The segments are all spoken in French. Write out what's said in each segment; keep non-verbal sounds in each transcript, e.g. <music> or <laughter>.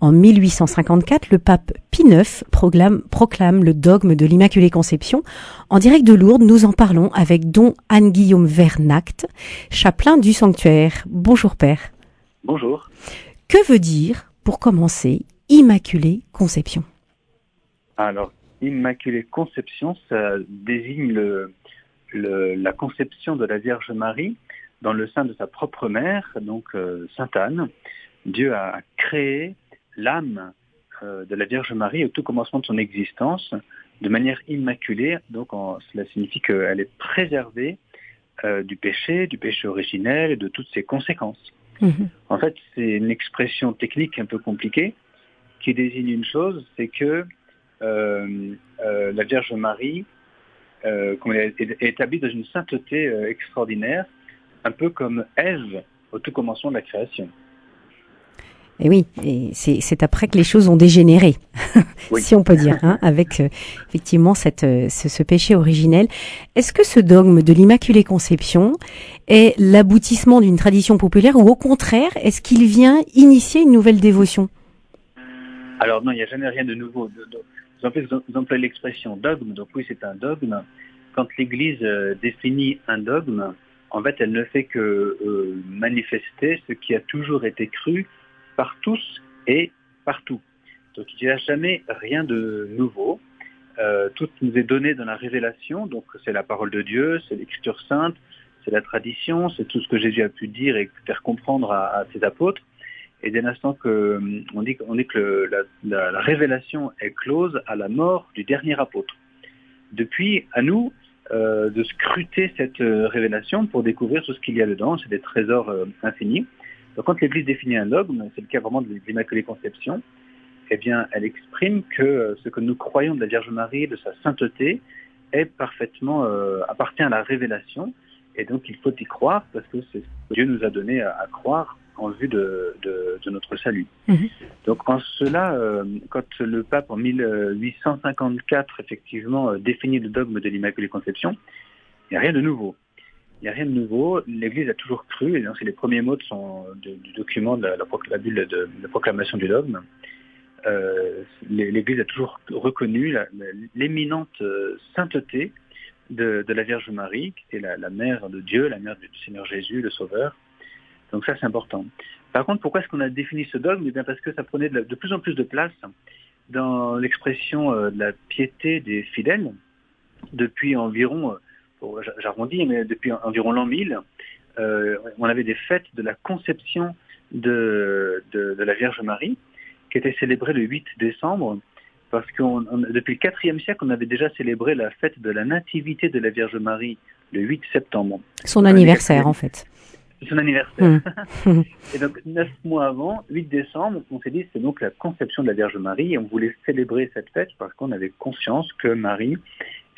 En 1854, le pape Pie IX proclame, proclame le dogme de l'Immaculée Conception. En direct de Lourdes, nous en parlons avec don Anne-Guillaume Vernact, chapelain du sanctuaire. Bonjour Père. Bonjour. Que veut dire, pour commencer, Immaculée Conception? Alors, Immaculée Conception, ça désigne le, la conception de la Vierge Marie dans le sein de sa propre mère, donc euh, Sainte Anne. Dieu a créé l'âme euh, de la Vierge Marie au tout commencement de son existence de manière immaculée. Donc cela signifie qu'elle est préservée euh, du péché, du péché originel et de toutes ses conséquences. Mhm. En fait, c'est une expression technique un peu compliquée qui désigne une chose, c'est que la Vierge Marie euh, elle est établie dans une sainteté euh, extraordinaire, un peu comme Ève au tout commencement de la création. Et oui, et c'est après que les choses ont dégénéré, <laughs> si on peut dire, hein, avec euh, effectivement cette, euh, ce, ce, péché originel. Est-ce que ce dogme de l'Immaculée Conception est l'aboutissement d'une tradition populaire ou au contraire, est-ce qu'il vient initier une nouvelle dévotion? Alors non, il n'y a jamais rien de nouveau. Vous employez l'expression dogme, donc oui, c'est un dogme. Quand l'Église euh, définit un dogme, en fait, elle ne fait que euh, manifester ce qui a toujours été cru par tous et partout. Donc il n'y a jamais rien de nouveau. Euh, tout nous est donné dans la révélation, donc c'est la parole de Dieu, c'est l'écriture sainte, c'est la tradition, c'est tout ce que Jésus a pu dire et faire comprendre à ses apôtres. Et dès l'instant que euh, on dit, on dit que la, la, révélation est close à la mort du dernier apôtre. Depuis, à nous euh, de scruter cette euh, révélation pour découvrir tout ce qu'il y a dedans. C'est des trésors infinis. Donc, quand l'Église définit un dogme, c'est le cas vraiment de l'Immaculée Conception, eh bien, elle exprime que ce que nous croyons de la Vierge Marie, de sa sainteté, est parfaitement appartient à la révélation. Et donc, il faut y croire parce que c'est ce que Dieu nous a donné à, à croire en vue de, de, notre salut. Mhm. Donc en cela, euh, quand le pape en 1854 effectivement euh, définit le dogme de l'Immaculée Conception, il n'y a rien de nouveau. Il n'y a rien de nouveau. L'Église a toujours cru, et c'est les premiers mots de son, du document de la, bulle de, la proclamation du dogme. Euh, L'Église a toujours reconnu l'éminente sainteté de, la Vierge Marie, qui était la, la, mère de Dieu, la mère du Seigneur Jésus, le Sauveur, donc ça, c'est important. Par contre, pourquoi est-ce qu'on a défini ce dogme? Eh bien parce que ça prenait de, plus en plus de place dans l'expression euh, de la piété des fidèles depuis environ, euh, j'arrondis, mais depuis environ l'an 1000, euh, on avait des fêtes de la conception de, de, de la Vierge Marie qui étaient célébrées le 8 décembre parce que depuis le IVe siècle, on avait déjà célébré la fête de la nativité de la Vierge Marie le 8 septembre. Son anniversaire, en fait son anniversaire. Mmh. <laughs> et donc, neuf mois avant, 8 décembre, on s'est dit c'est donc la conception de la Vierge Marie et on voulait célébrer cette fête parce qu'on avait conscience que Marie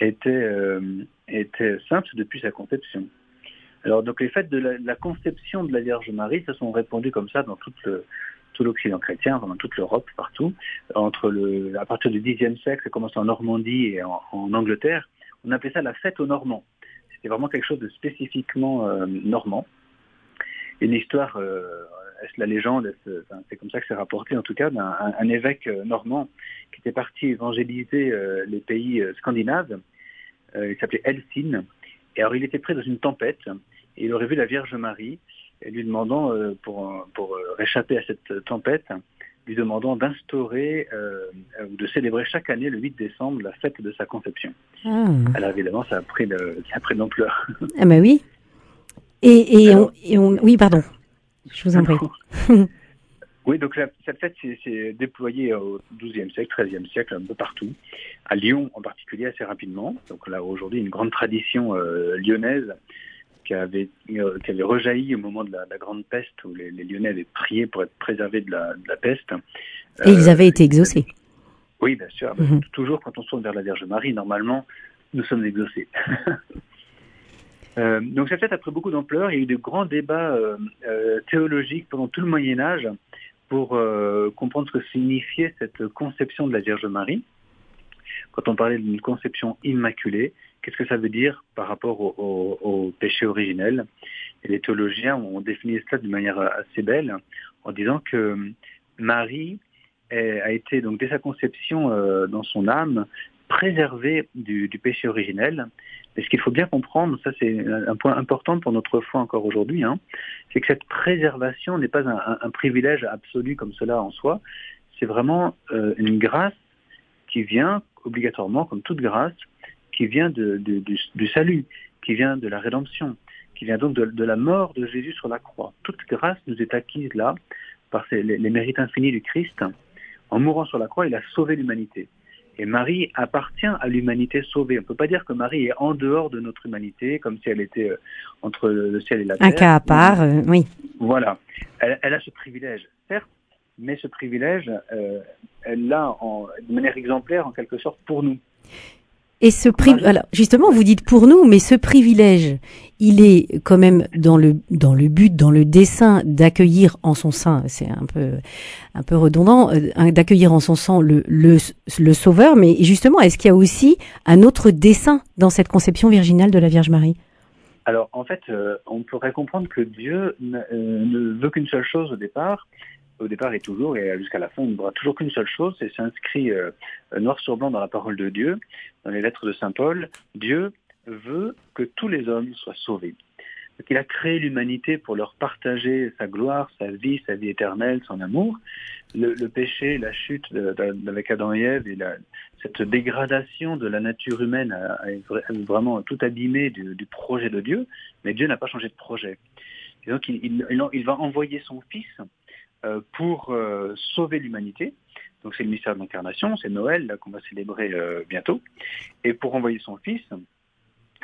était, euh, sainte depuis sa conception. Alors, donc, les fêtes de la, conception de la Vierge Marie se sont répandues comme ça dans tout l'Occident chrétien, dans toute l'Europe, partout. Entre le, à partir du Xe siècle, ça commence en Normandie et en, Angleterre. On appelait ça la fête aux Normands. C'était vraiment quelque chose de spécifiquement euh, normand une histoire, euh, est-ce la légende, c'est comme ça que c'est rapporté en tout cas, d'un un, évêque euh, normand qui était parti évangéliser euh, les pays scandinaves. Il s'appelait Helsin. Et alors il était pris dans une tempête et il aurait vu la Vierge Marie et lui demandant, pour, pour réchapper à cette tempête, lui demandant d'instaurer ou de célébrer chaque année le 8 décembre la fête de sa conception. Ah. Alors évidemment, ça a pris de, ça a pris de l'ampleur. Ah ben oui, et, et, on, oui, pardon. Je vous en prie. <laughs> oui, donc cette fête s'est déployée au XIIe siècle, XIIIe siècle, un peu partout. À Lyon en particulier, assez rapidement. Donc là, aujourd'hui, une grande tradition euh, lyonnaise qui avait, euh, qui avait rejailli au moment de la, grande peste, où les, Lyonnais avaient prié pour être préservés de la, de la peste. Et ils avaient été exaucés. Oui, bien sûr. Mhm. Toujours quand on se tourne vers la Vierge Marie, normalement, nous sommes exaucés. <laughs> Euh, donc cette fête a pris beaucoup d'ampleur. Il y a eu de grands débats euh, euh, théologiques pendant tout le Moyen Âge pour comprendre ce que signifiait cette conception de la Vierge Marie. Quand on parlait d'une conception immaculée, qu'est-ce que ça veut dire par rapport au, péché originel? Les théologiens ont défini cela de manière assez belle en disant que Marie a été donc dès sa conception dans son âme préservée du, péché originel. Mais ce qu'il faut bien comprendre, ça c'est un point important pour notre foi encore aujourd'hui, hein, c'est que cette préservation n'est pas un, privilège absolu comme cela en soi, c'est vraiment une grâce qui vient obligatoirement, comme toute grâce, qui vient du, salut, qui vient de la rédemption, qui vient donc de, la mort de Jésus sur la croix. Toute grâce nous est acquise là par les, mérites infinis du Christ. En mourant sur la croix, il a sauvé l'humanité. Et Marie appartient à l'humanité sauvée. On ne peut pas dire que Marie est en dehors de notre humanité, comme si elle était euh, entre le ciel et la terre. Un cas à part, euh, oui. Voilà. Elle, elle, a ce privilège. Certes, mais ce privilège, euh, elle l'a de manière exemplaire en quelque sorte pour nous. Et ce privilège, alors justement, vous dites pour nous, mais ce privilège, il est quand même dans le dans le but, dans le dessein d'accueillir en son sein, c'est un peu un peu redondant, euh, d'accueillir en son sein le, le le Sauveur. Mais justement, est-ce qu'il y a aussi un autre dessein dans cette conception virginale de la Vierge Marie? Alors en fait, euh, on pourrait comprendre que Dieu ne veut qu'une seule chose au départ, au départ et toujours, et jusqu'à la fin, il ne voit toujours qu'une seule chose, et c'est inscrit euh, noir sur blanc dans la parole de Dieu, dans les lettres de Saint Paul, Dieu veut que tous les hommes soient sauvés. Donc, il a créé l'humanité pour leur partager sa gloire, sa vie, sa vie éternelle, son amour. Le, péché, la chute avec Adam et Ève et cette dégradation de la nature humaine a, vraiment tout abîmé du, projet de Dieu, mais Dieu n'a pas changé de projet. Et donc il, il va envoyer son Fils pour euh, sauver l'humanité. Donc c'est le mystère de l'incarnation, c'est Noël qu'on va célébrer euh, bientôt. Et pour envoyer son Fils,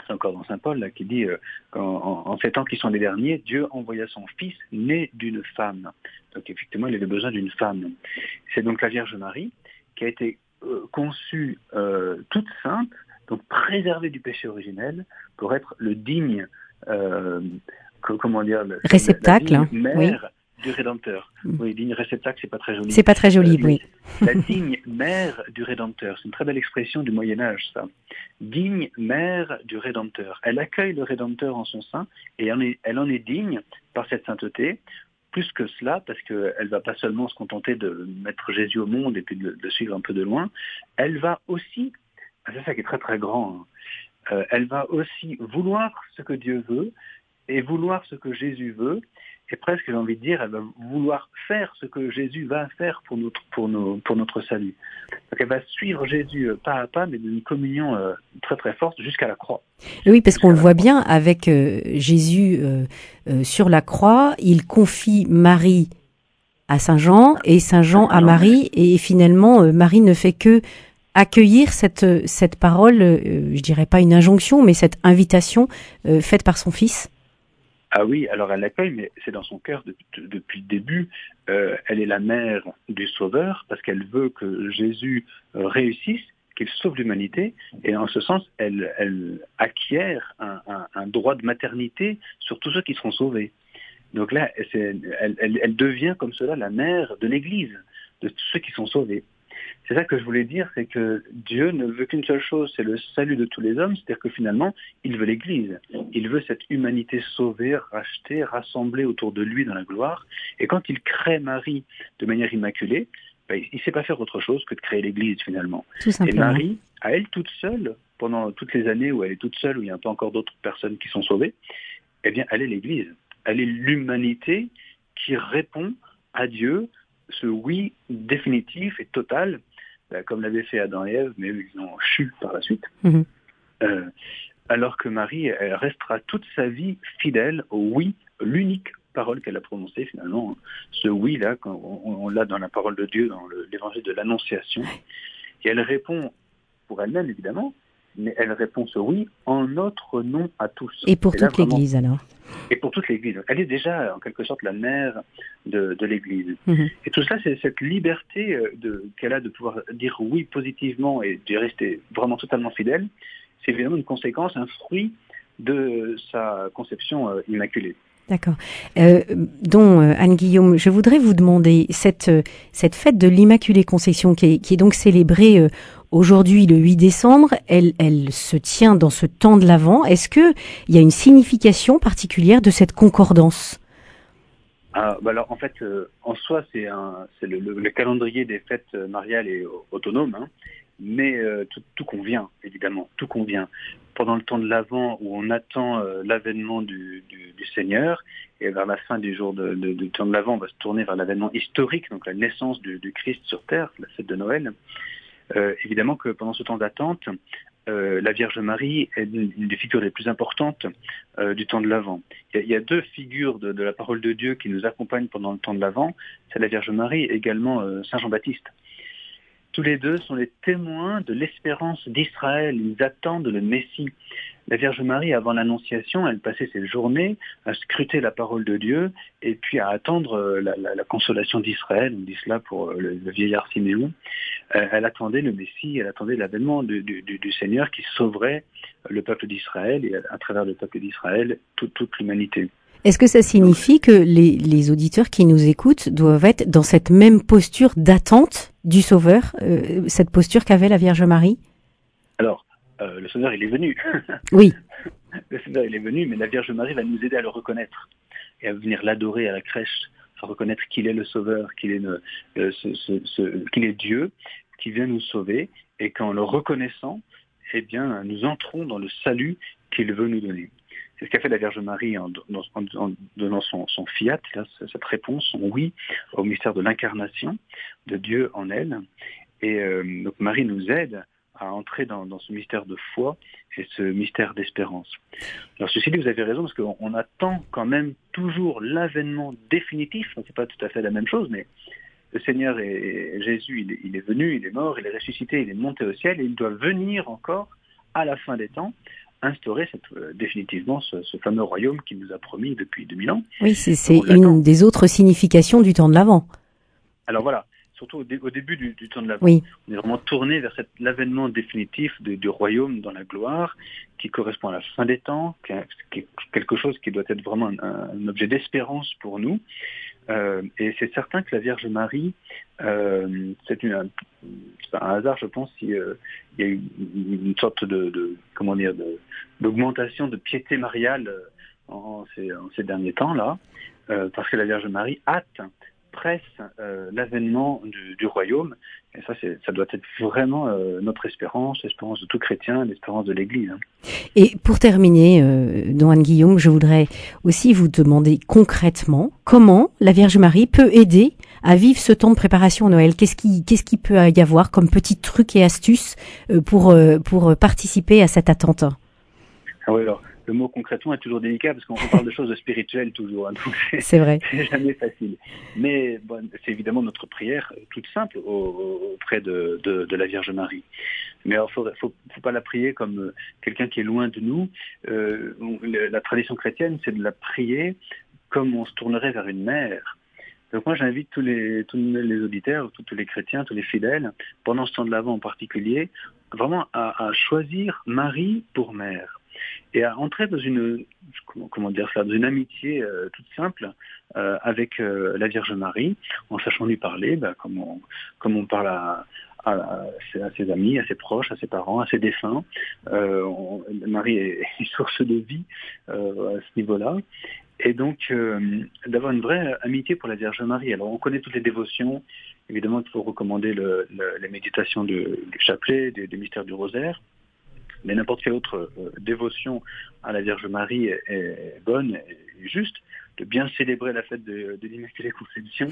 c'est encore dans Saint Paul là, qui dit qu'en en, ces temps qui sont les derniers, Dieu envoya son Fils né d'une femme. Donc effectivement, il avait besoin d'une femme. C'est donc la Vierge Marie qui a été conçue toute sainte, donc préservée du péché originel, pour être le digne, comment dire, le, réceptacle, hein. mère du Rédempteur. Mm. Oui, digne réceptacle, c'est pas très joli. C'est pas très joli, euh, oui. La digne mère du Rédempteur, c'est une très belle expression du Moyen Âge, ça. Digne mère du Rédempteur. Elle accueille le Rédempteur en son sein et elle en est digne par cette sainteté. Plus que cela, parce qu'elle ne va pas seulement se contenter de mettre Jésus au monde et puis de le suivre un peu de loin, elle va aussi, ah, c'est ça qui est très très grand, hein, euh, elle va aussi vouloir ce que Dieu veut et vouloir ce que Jésus veut, et presque, j'ai envie de dire, elle va vouloir faire ce que Jésus va faire pour notre, pour nos, pour notre salut. Donc elle va suivre Jésus euh, pas à pas, mais d'une communion euh, très très forte jusqu'à la croix. Oui, parce qu'on le voit bien avec euh, Jésus sur la croix, il confie Marie à Saint Jean et Saint Jean à Marie, et finalement Marie ne fait que accueillir cette cette parole, je dirais pas une injonction, mais cette invitation faite par son fils. Ah oui, alors elle l'accueille, mais c'est dans son cœur depuis, le début. Euh, elle est la mère du Sauveur parce qu'elle veut que Jésus réussisse, qu'il sauve l'humanité, et en ce sens, elle, acquiert un, droit de maternité sur tous ceux qui seront sauvés. Donc là, elle devient comme cela la mère de l'Église, de tous ceux qui sont sauvés. C'est ça que je voulais dire, c'est que Dieu ne veut qu'une seule chose, c'est le salut de tous les hommes, c'est-à-dire que finalement, il veut l'Église. Il veut cette humanité sauvée, rachetée, rassemblée autour de lui dans la gloire. Et quand il crée Marie de manière immaculée, ben, il ne sait pas faire autre chose que de créer l'Église finalement. Et Marie, à elle toute seule, pendant toutes les années où elle est toute seule, où il n'y a pas encore d'autres personnes qui sont sauvées, eh bien, elle est l'Église. Elle est l'humanité qui répond à Dieu ce oui définitif et total bah, comme l'avait fait Adam et Ève, mais ils ont chu par la suite. Mhm. Euh, alors que Marie, elle restera toute sa vie fidèle au oui, l'unique parole qu'elle a prononcée finalement. Ce oui-là, on, on l'a dans la parole de Dieu, dans l'évangile de l'Annonciation. Et elle répond pour elle-même, évidemment, mais elle répond ce oui en notre nom à tous. Et pour toute l'Église alors? Et pour toute l'Église. Elle est déjà en quelque sorte la mère de, l'Église. Mhm. Et tout cela, c'est cette liberté euh, qu'elle a de pouvoir dire oui positivement et de rester vraiment totalement fidèle. C'est évidemment une conséquence, un fruit de sa conception euh, immaculée. D'accord. Euh, dont Anne Guillaume, je voudrais vous demander cette cette fête de l'Immaculée Conception qui est, donc célébrée Aujourd'hui, le 8 décembre, elle, elle se tient dans ce temps de l'Avent. Est-ce qu'il y a une signification particulière de cette concordance? Ah, bah alors en fait, en soi, c'est le, le, calendrier des fêtes mariales est autonome, hein, mais tout, tout, convient évidemment, tout convient. Pendant le temps de l'Avent où on attend l'avènement du, du, du, Seigneur, et vers la fin du jour de, de, du temps de l'Avent, on va se tourner vers l'avènement historique, donc la naissance du, du, Christ sur terre, la fête de Noël. évidemment que pendant ce temps d'attente, euh, la Vierge Marie est une, des figures les plus importantes euh, du temps de l'Avent. Il, il, y a deux figures de, de, la parole de Dieu qui nous accompagnent pendant le temps de l'Avent, c'est la Vierge Marie et également euh, Saint Jean-Baptiste. Tous les deux sont les témoins de l'espérance d'Israël, ils attendent le Messie. La Vierge Marie, avant l'Annonciation, elle passait ses journées à scruter la parole de Dieu et puis à attendre euh, la, la, la consolation d'Israël, on dit cela pour le, le vieillard Siméon. Euh, elle attendait le Messie, elle attendait l'avènement du, Seigneur qui sauverait le peuple d'Israël et à travers le peuple d'Israël toute l'humanité. Est-ce que ça signifie que les, les, auditeurs qui nous écoutent doivent être dans cette même posture d'attente du Sauveur, euh, cette posture qu'avait la Vierge Marie? Alors, euh, le Sauveur, il est venu. <laughs> Oui. le Sauveur, il est venu, mais la Vierge Marie va nous aider à le reconnaître et à venir l'adorer à la crèche, à reconnaître qu'il est le Sauveur, qu'il est, le, euh, ce, ce, ce, qu'il est Dieu, qui vient nous sauver, et qu'en le reconnaissant, eh bien, nous entrons dans le salut qu'il veut nous donner. C'est ce qu'a fait la Vierge Marie en, donnant son, fiat, cette réponse, son oui au mystère de l'incarnation de Dieu en elle. Et euh, donc Marie nous aide à entrer dans, ce mystère de foi et ce mystère d'espérance. Alors ceci dit, vous avez raison, parce qu'on attend quand même toujours l'avènement définitif, c'est pas tout à fait la même chose, mais le Seigneur est, Jésus, il est, venu, il est mort, il est ressuscité, il est monté au ciel, et il doit venir encore à la fin des temps instaurer cette, euh, définitivement ce, ce, fameux royaume qu'il nous a promis depuis 2000 ans. Oui, c'est une des autres significations du temps de l'Avent. Alors voilà, surtout au, dé au début du, du, temps de l'Avent, oui. on est vraiment tourné vers l'avènement définitif de, du royaume dans la gloire, qui correspond à la fin des temps, qui est quelque chose qui doit être vraiment un, un objet d'espérance pour nous. Euh, et c'est certain que la Vierge Marie, euh, c'est un, un hasard, je pense, si euh, y a eu une, sorte de, de, comment dire d'augmentation de, piété mariale en ces, en ces derniers temps là, euh, parce que la Vierge Marie hâte presse euh, l'avènement du, du, royaume. Et ça, ça doit être vraiment euh, notre espérance, l'espérance de tout chrétien, l'espérance de l'Église. Hein. Et pour terminer, euh, Don Guillaume, je voudrais aussi vous demander concrètement comment la Vierge Marie peut aider à vivre ce temps de préparation au Noël. Qu'est-ce qui, qu'est-ce qui peut y avoir comme petits trucs et astuces euh, pour, pour participer à cette attente? Ah oui, alors, le mot concrètement est toujours délicat parce qu'on parle de choses spirituelles toujours. Hein, c'est vrai. <laughs> C'est jamais facile. Mais bon, c'est évidemment notre prière toute simple auprès de, de, de la Vierge Marie. Mais il faut, faut, faut pas la prier comme quelqu'un qui est loin de nous. Euh, la tradition chrétienne, c'est de la prier comme on se tournerait vers une mère. Donc moi j'invite tous les tous les auditeurs, tous, tous les chrétiens, tous les fidèles, pendant ce temps de l'Avent en particulier, vraiment à, à choisir Marie pour mère et à entrer dans une comment, dire ça, dans une amitié euh, toute simple euh, avec euh, la Vierge Marie, en sachant lui parler, bah, comme on comme on parle à, à, à, ses amis, à ses proches, à ses parents, à ses défunts. On, Marie est, <laughs> est source de vie à ce niveau-là. Et donc d'avoir une vraie amitié pour la Vierge Marie. Alors on connaît toutes les dévotions. Évidemment, il faut recommander le, le, les méditations du, du chapelet, des, des mystères du rosaire mais n'importe quelle autre euh, dévotion à la Vierge Marie est, bonne et juste. De bien célébrer la fête de, l'Immaculée Conception,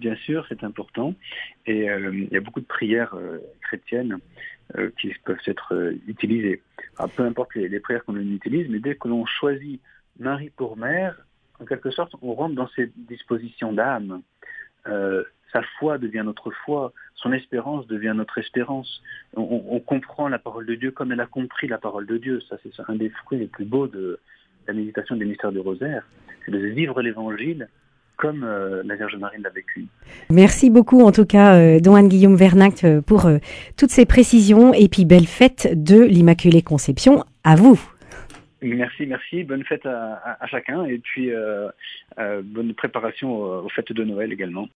bien sûr, c'est important. Et euh, il y a beaucoup de prières euh, chrétiennes qui peuvent être utilisées. Peu importe les, les prières qu'on utilise, mais dès que l'on choisit Marie pour mère, en quelque sorte, on rentre dans ces dispositions d'âme. Euh, sa foi devient notre foi, son espérance devient notre espérance. On, on, comprend la parole de Dieu comme elle a compris la parole de Dieu. Ça, c'est un des fruits les plus beaux de la méditation des mystères du rosaire. C'est de vivre l'évangile comme euh, la Vierge Marie l'a vécu. Merci beaucoup en tout cas, euh, Don Guillaume Vernac, pour euh, toutes ces précisions et puis belle fête de l'Immaculée Conception à vous. Merci, merci. Bonne fête à, à, à chacun et puis euh, euh, bonne préparation aux, aux fêtes de Noël également.